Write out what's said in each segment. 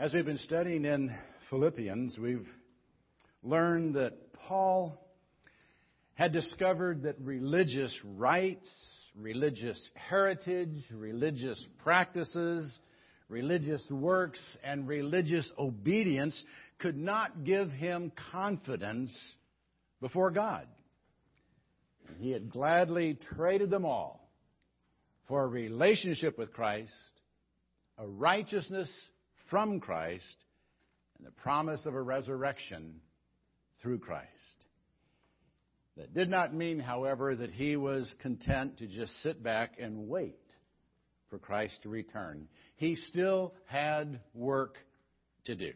As we've been studying in Philippians, we've learned that Paul had discovered that religious rites, religious heritage, religious practices, religious works, and religious obedience could not give him confidence before God. He had gladly traded them all for a relationship with Christ, a righteousness from Christ and the promise of a resurrection through Christ. That did not mean, however, that he was content to just sit back and wait for Christ to return. He still had work to do.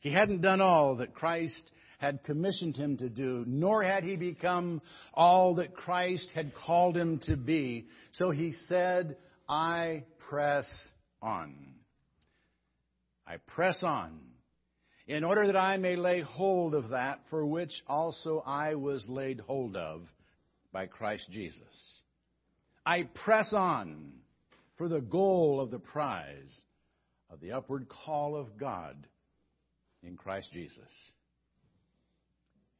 He hadn't done all that Christ had commissioned him to do, nor had he become all that Christ had called him to be. So he said, I press on. I press on, in order that I may lay hold of that for which also I was laid hold of by Christ Jesus. I press on for the goal of the prize of the upward call of God in Christ Jesus.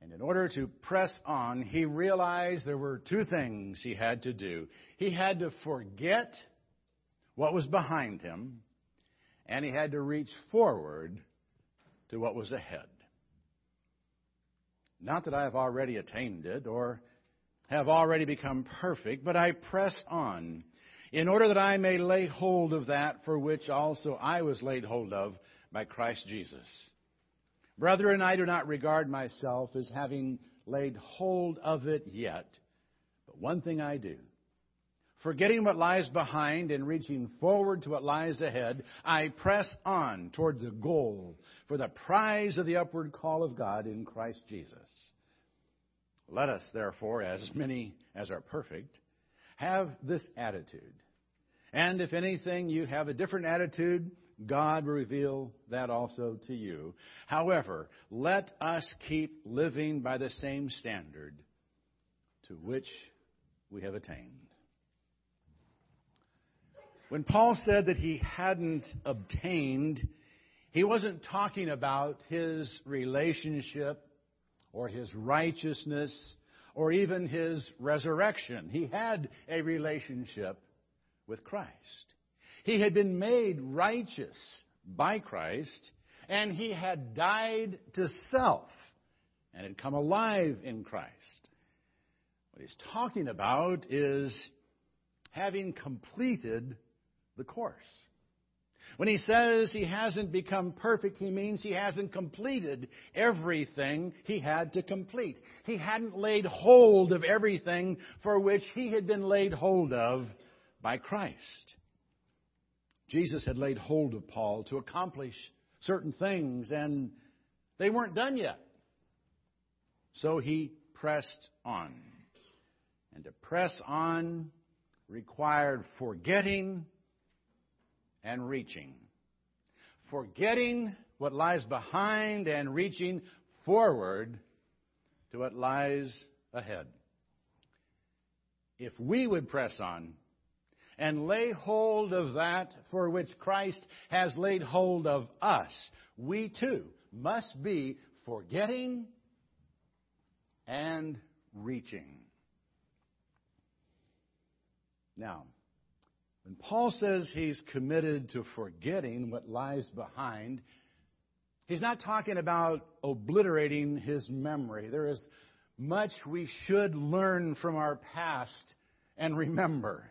And in order to press on, he realized there were two things he had to do. He had to forget what was behind him, and he had to reach forward to what was ahead. Not that I have already attained it or have already become perfect, but I press on in order that I may lay hold of that for which also I was laid hold of by Christ Jesus. Brethren, I do not regard myself as having laid hold of it yet, but one thing I do Forgetting what lies behind and reaching forward to what lies ahead, I press on toward the goal for the prize of the upward call of God in Christ Jesus. Let us, therefore, as many as are perfect, have this attitude. And if anything you have a different attitude, God will reveal that also to you. However, let us keep living by the same standard to which we have attained. When Paul said that he hadn't obtained, he wasn't talking about his relationship or his righteousness or even his resurrection. He had a relationship with Christ. He had been made righteous by Christ, and he had died to self and had come alive in Christ. What he's talking about is having completed the course. When he says he hasn't become perfect, he means he hasn't completed everything he had to complete. He hadn't laid hold of everything for which he had been laid hold of by Christ. Jesus had laid hold of Paul to accomplish certain things, and they weren't done yet. So he pressed on. And to press on required forgetting and reaching. Forgetting what lies behind and reaching forward to what lies ahead. If we would press on and lay hold of that for which Christ has laid hold of us, we too must be forgetting and reaching. Now, Paul says he's committed to forgetting what lies behind, he's not talking about obliterating his memory. There is much we should learn from our past and remember.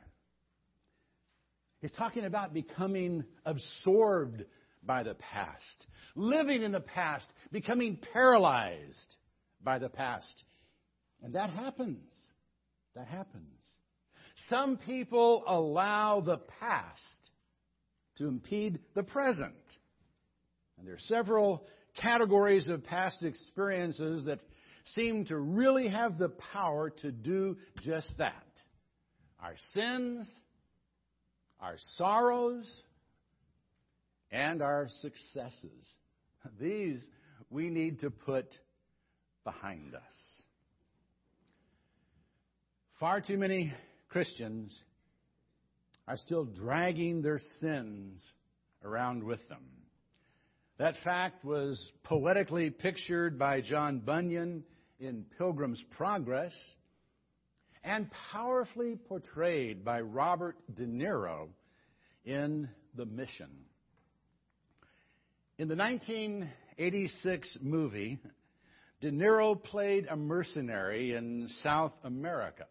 He's talking about becoming absorbed by the past, living in the past, becoming paralyzed by the past. And that happens. That happens. Some people allow the past to impede the present. And there are several categories of past experiences that seem to really have the power to do just that. Our sins, our sorrows, and our successes. These we need to put behind us. Far too many Christians are still dragging their sins around with them. That fact was poetically pictured by John Bunyan in Pilgrim's Progress and powerfully portrayed by Robert De Niro in The Mission. In the 1986 movie, De Niro played a mercenary in South America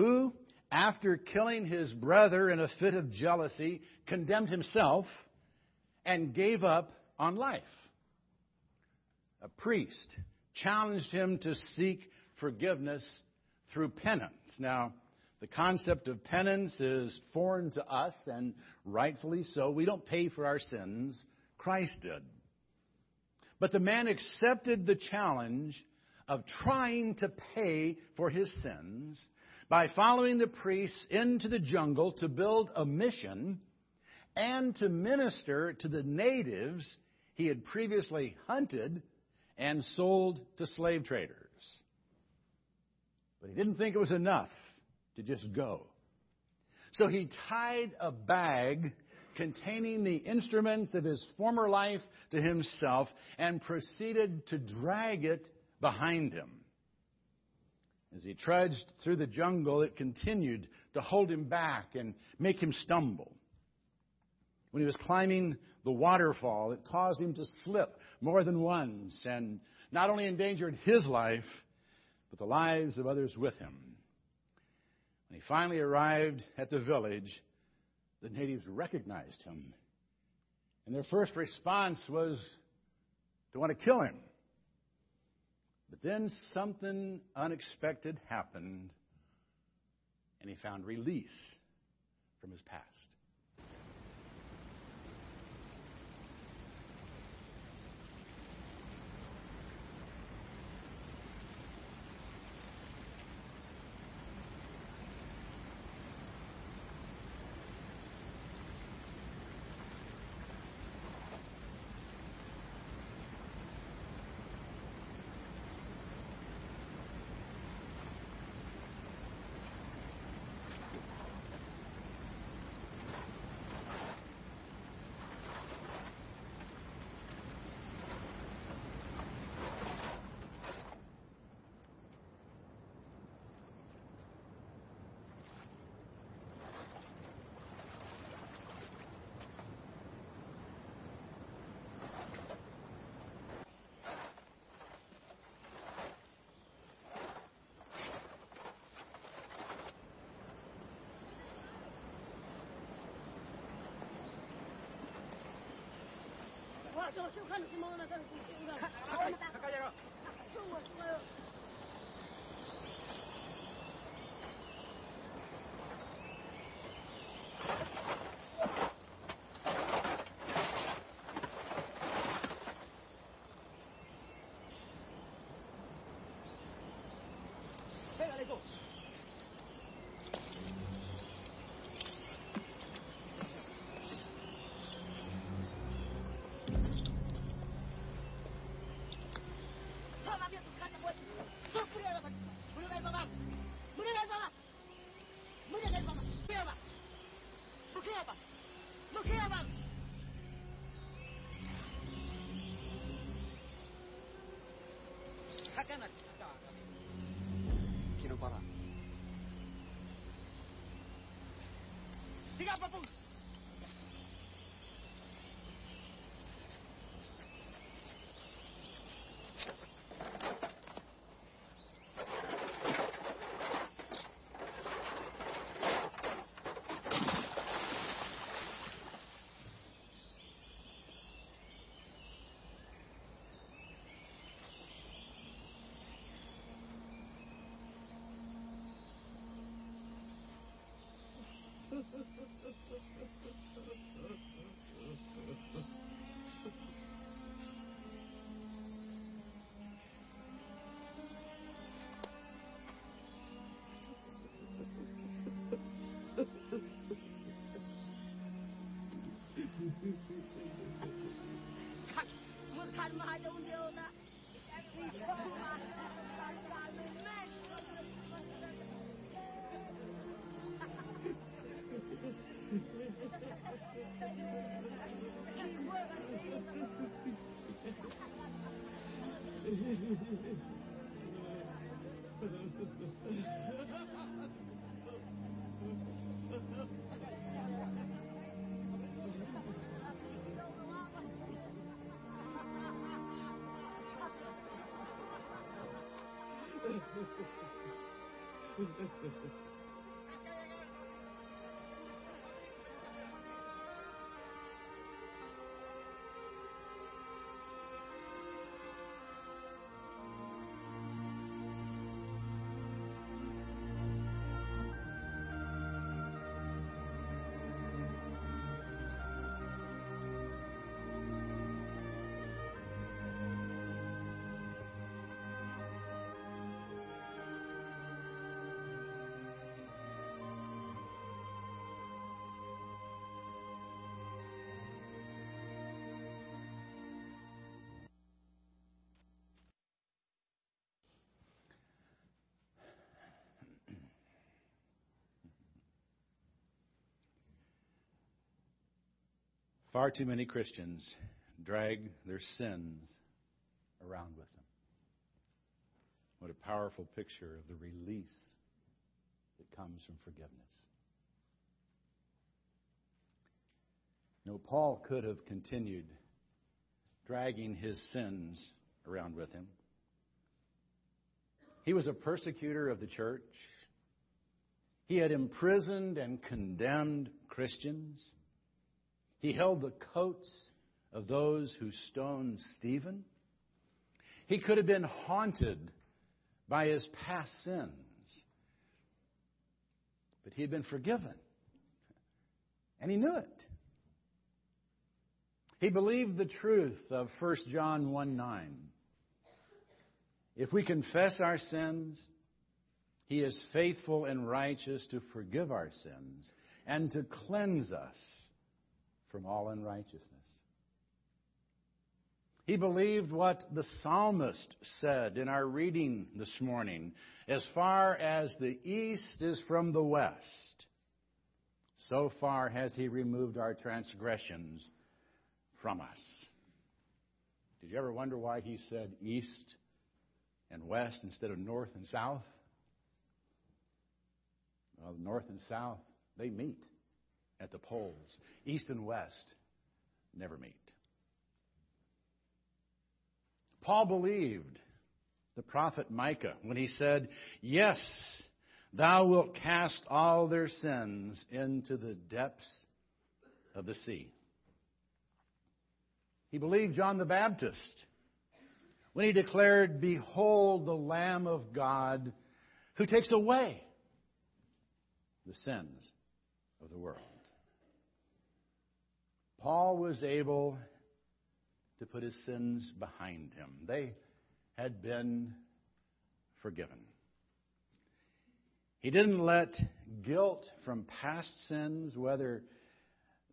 who, after killing his brother in a fit of jealousy, condemned himself and gave up on life. A priest challenged him to seek forgiveness through penance. Now, the concept of penance is foreign to us, and rightfully so. We don't pay for our sins, Christ did. But the man accepted the challenge of trying to pay for his sins by following the priests into the jungle to build a mission and to minister to the natives he had previously hunted and sold to slave traders. But he didn't think it was enough to just go. So he tied a bag containing the instruments of his former life to himself and proceeded to drag it behind him. As he trudged through the jungle, it continued to hold him back and make him stumble. When he was climbing the waterfall, it caused him to slip more than once and not only endangered his life, but the lives of others with him. When he finally arrived at the village, the natives recognized him. And their first response was to want to kill him. But then something unexpected happened, and he found release from his past. 小心看你猫呢看见没やばぶフフフ。Yeah. Far too many Christians drag their sins around with them. What a powerful picture of the release that comes from forgiveness. You know, Paul could have continued dragging his sins around with him. He was a persecutor of the church. He had imprisoned and condemned Christians. He held the coats of those who stoned Stephen. He could have been haunted by his past sins. But he had been forgiven. And he knew it. He believed the truth of 1 John 1 9. If we confess our sins, he is faithful and righteous to forgive our sins and to cleanse us from all unrighteousness. He believed what the psalmist said in our reading this morning as far as the east is from the west, so far has he removed our transgressions from us. Did you ever wonder why he said east and west instead of north and south? Well, north and south, they meet at the poles. East and west never meet. Paul believed the prophet Micah when he said, Yes, thou wilt cast all their sins into the depths of the sea. He believed John the Baptist when he declared, Behold the Lamb of God who takes away the sins of the world. Paul was able to put his sins behind him. They had been forgiven. He didn't let guilt from past sins, whether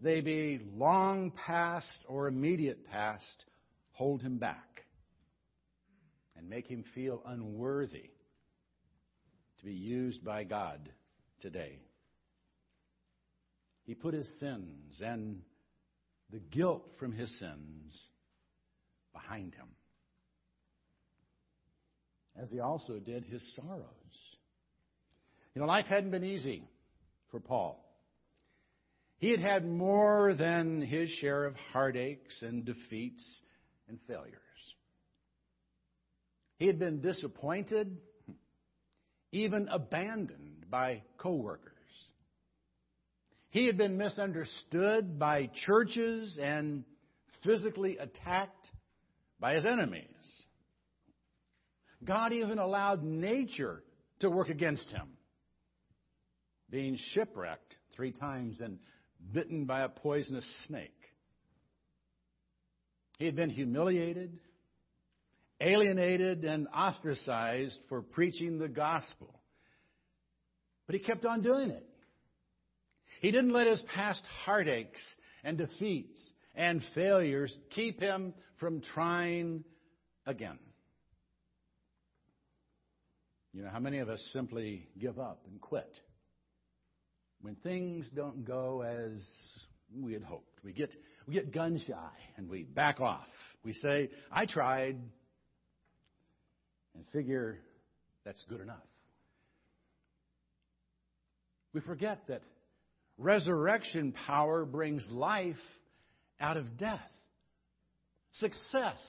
they be long past or immediate past, hold him back and make him feel unworthy to be used by God today. He put his sins and the guilt from his sins behind him. As he also did his sorrows. You know, life hadn't been easy for Paul. He had had more than his share of heartaches and defeats and failures. He had been disappointed, even abandoned by coworkers. He had been misunderstood by churches and physically attacked by his enemies. God even allowed nature to work against him, being shipwrecked three times and bitten by a poisonous snake. He had been humiliated, alienated, and ostracized for preaching the gospel. But he kept on doing it. He didn't let his past heartaches and defeats and failures keep him from trying again. You know, how many of us simply give up and quit when things don't go as we had hoped? We get, we get gun shy and we back off. We say, I tried. and figure that's good enough. We forget that resurrection power brings life out of death, success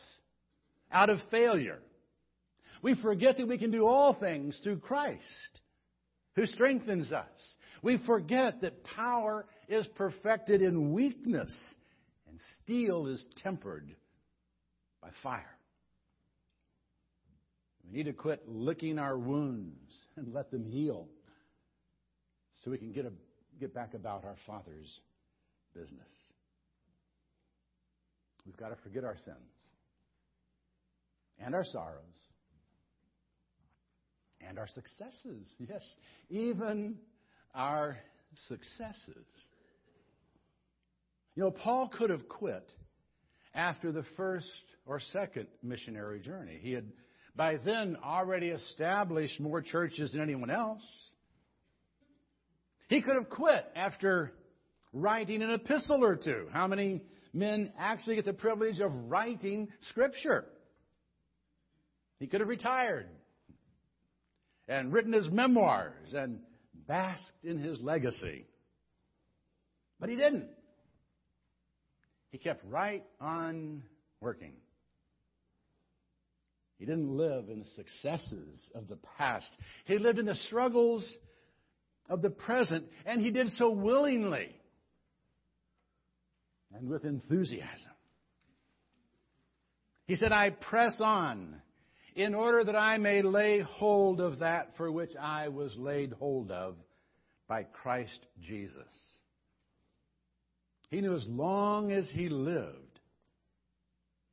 out of failure. We forget that we can do all things through Christ who strengthens us. We forget that power is perfected in weakness and steel is tempered by fire. We need to quit licking our wounds and let them heal so we can get, a, get back about our Father's business. We've got to forget our sins and our sorrows and our successes. Yes, even our successes. You know, Paul could have quit after the first or second missionary journey. He had by then already established more churches than anyone else. He could have quit after writing an epistle or two. How many men actually get the privilege of writing Scripture? He could have retired and written his memoirs and basked in his legacy. But he didn't. He kept right on working. He didn't live in the successes of the past. He lived in the struggles of the present, and he did so willingly and with enthusiasm. He said, I press on in order that I may lay hold of that for which I was laid hold of by Christ Jesus. He knew as long as he lived,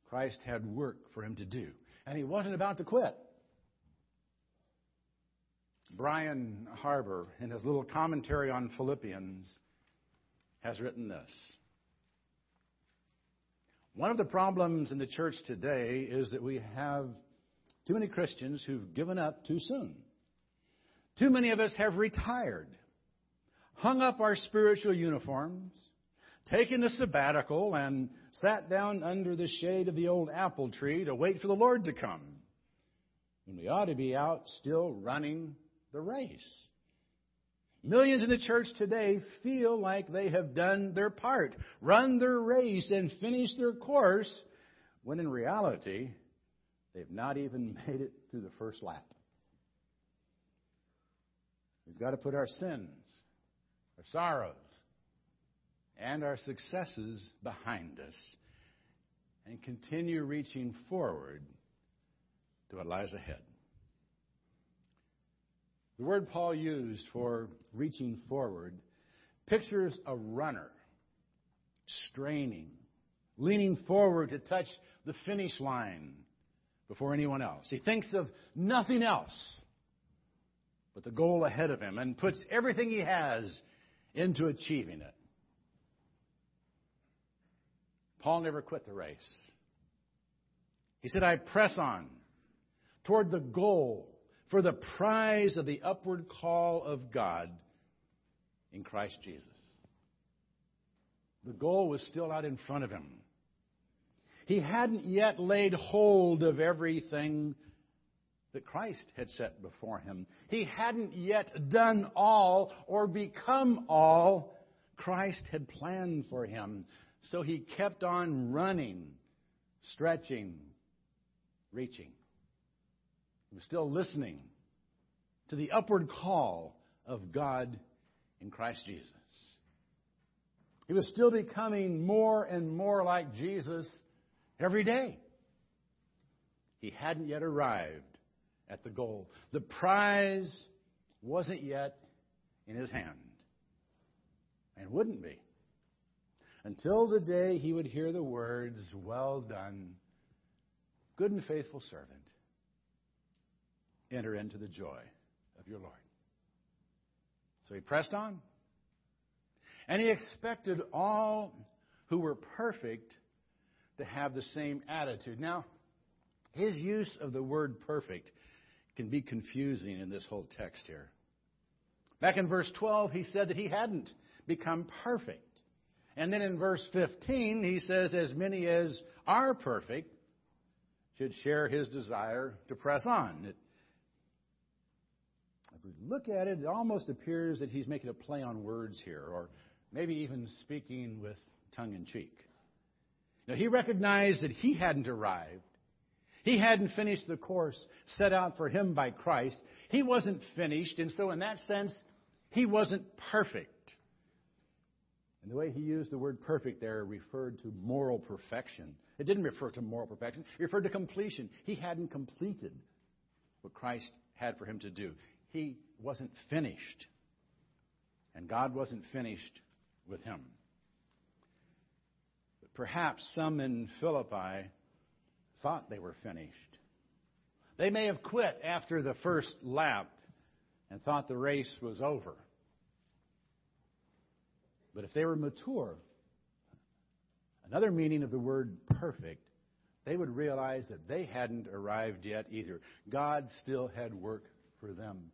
Christ had work for him to do, and he wasn't about to quit. Brian Harbour, in his little commentary on Philippians, has written this. One of the problems in the church today is that we have too many Christians who've given up too soon. Too many of us have retired, hung up our spiritual uniforms, taken a sabbatical, and sat down under the shade of the old apple tree to wait for the Lord to come. When we ought to be out still running the race. Millions in the church today feel like they have done their part, run their race, and finished their course, when in reality, they've not even made it through the first lap. We've got to put our sins, our sorrows, and our successes behind us and continue reaching forward to what lies ahead. The word Paul used for reaching forward pictures a runner straining, leaning forward to touch the finish line before anyone else. He thinks of nothing else but the goal ahead of him and puts everything he has into achieving it. Paul never quit the race. He said, I press on toward the goal for the prize of the upward call of God in Christ Jesus. The goal was still out in front of him. He hadn't yet laid hold of everything that Christ had set before him. He hadn't yet done all or become all Christ had planned for him. So he kept on running, stretching, reaching. Was still listening to the upward call of God in Christ Jesus. He was still becoming more and more like Jesus every day. He hadn't yet arrived at the goal. The prize wasn't yet in his hand and wouldn't be until the day he would hear the words, Well done, good and faithful servant enter into the joy of your Lord. So he pressed on. And he expected all who were perfect to have the same attitude. Now, his use of the word perfect can be confusing in this whole text here. Back in verse 12, he said that he hadn't become perfect. And then in verse 15, he says, As many as are perfect should share his desire to press on. It, we look at it, it almost appears that he's making a play on words here, or maybe even speaking with tongue in cheek. Now, he recognized that he hadn't arrived. He hadn't finished the course set out for him by Christ. He wasn't finished, and so in that sense, he wasn't perfect. And the way he used the word perfect there referred to moral perfection. It didn't refer to moral perfection, it referred to completion. He hadn't completed what Christ had for him to do. He wasn't finished. And God wasn't finished with him. But perhaps some in Philippi thought they were finished. They may have quit after the first lap and thought the race was over. But if they were mature, another meaning of the word perfect, they would realize that they hadn't arrived yet either. God still had work for them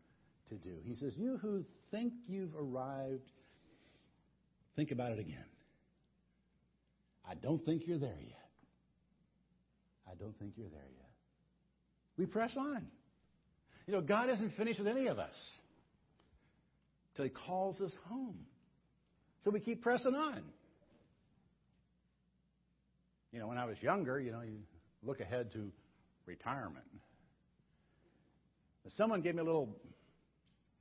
to do. He says, You who think you've arrived, think about it again. I don't think you're there yet. I don't think you're there yet. We press on. You know, God isn't finished with any of us till He calls us home. So we keep pressing on. You know, when I was younger, you know, you look ahead to retirement. If someone gave me a little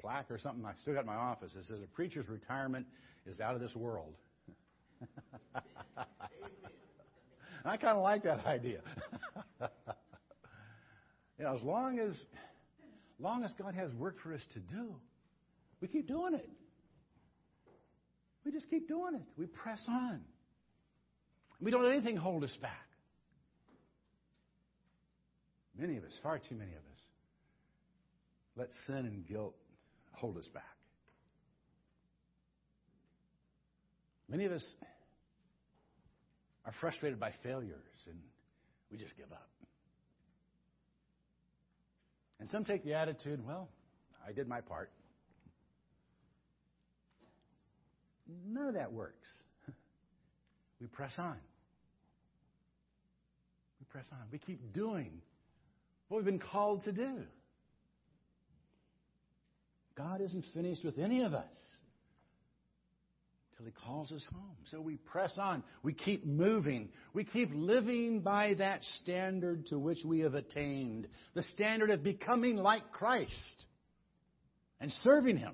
plaque or something I still got in my office It says a preacher's retirement is out of this world. And I kind of like that idea. you know, as long as, long as God has work for us to do, we keep doing it. We just keep doing it. We press on. We don't let anything hold us back. Many of us, far too many of us, let sin and guilt hold us back. Many of us are frustrated by failures and we just give up. And some take the attitude, well, I did my part. None of that works. We press on. We press on. We keep doing what we've been called to do. God isn't finished with any of us till He calls us home. So we press on. We keep moving. We keep living by that standard to which we have attained the standard of becoming like Christ and serving Him.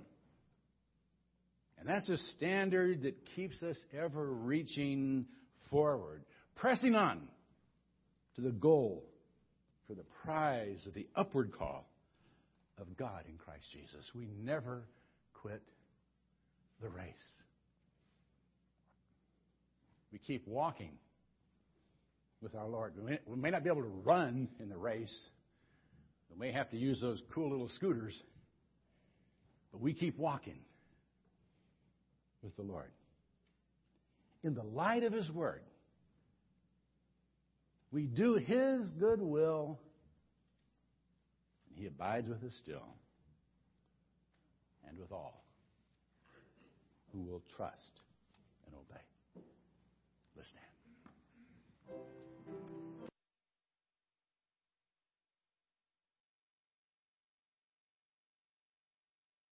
And that's a standard that keeps us ever reaching forward, pressing on to the goal for the prize of the upward call of God in Christ Jesus. We never quit the race. We keep walking with our Lord. We may, not be able to run in the race. We may have to use those cool little scooters, but we keep walking with the Lord. In the light of His Word, we do His good will, He abides with us still, and with all who will trust and obey. Let's stand.